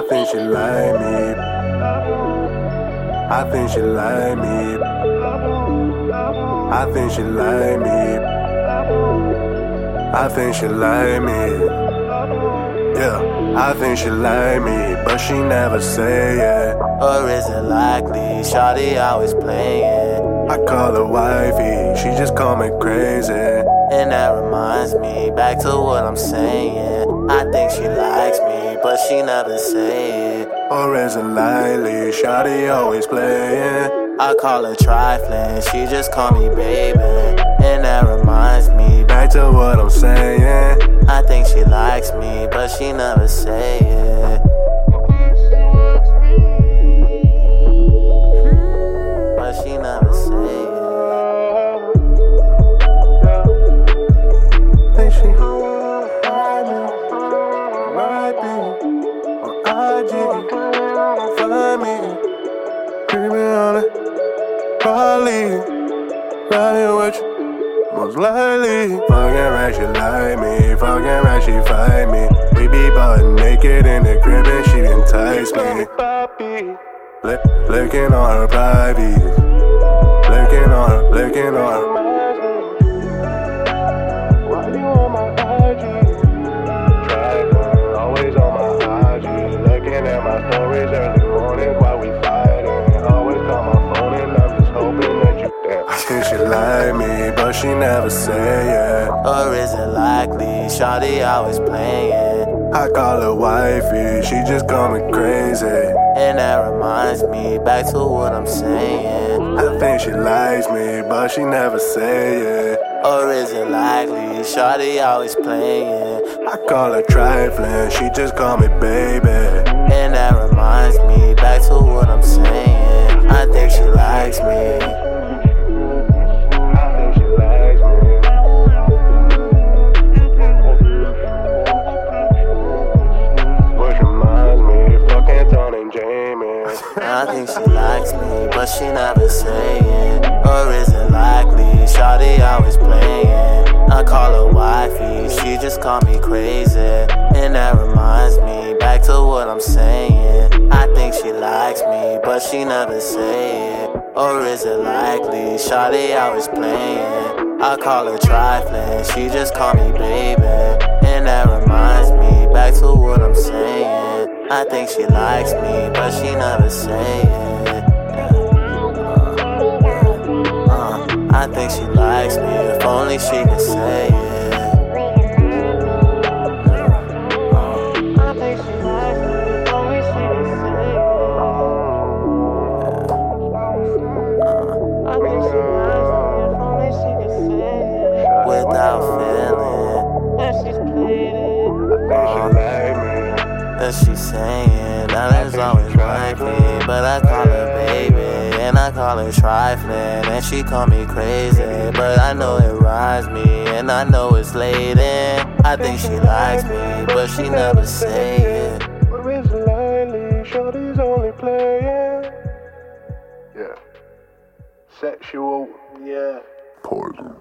I think she like me. I think she like me. I think she like me. I think she like me. Yeah, I think she like me, but she never say it. Or is it likely? Shawty always playing. I call her wifey, she just call me crazy. And that reminds me back to what I'm saying. I think she likes me, but she never say it. Or is it lightly? Shawty always playing. I call her trifling, she just call me baby. And that reminds me back to what I'm saying. I think she likes me, but she never say it. Probably riding with you. Most likely, fucking right, she like me. Fucking right, she fight me. We be butt naked in the crib and she entice me. Lick, licking on her privates. Licking on her, licking on her. Why you she never say it. Or is it likely? Shawty always playing. I call her wifey, she just call me crazy. And that reminds me back to what I'm saying. I think she likes me, but she never say it. Or is it likely? Shawty always playing. I call her trifling, she just call me baby. I think she likes me, but she never say it. Or is it likely? Shawty always playing. I call her wifey, she just call me crazy. And that reminds me back to what I'm saying. I think she likes me, but she never say it. Or is it likely? Shawty always playing. I call her trifling, she just call me baby. And that reminds me back to what I'm saying. I think she likes me, but she never say it. Uh, I think she likes me, if only she can say it. I think she likes me, if only she can say it. I think that she saying that is always wifey, but I call her baby and I call her trifling and she call me crazy, but I know it rides me and I know it's late and I think she likes me, but she never say it. Or is it lightly? Shorty's only playing. Yeah. Sexual. Yeah. Poison.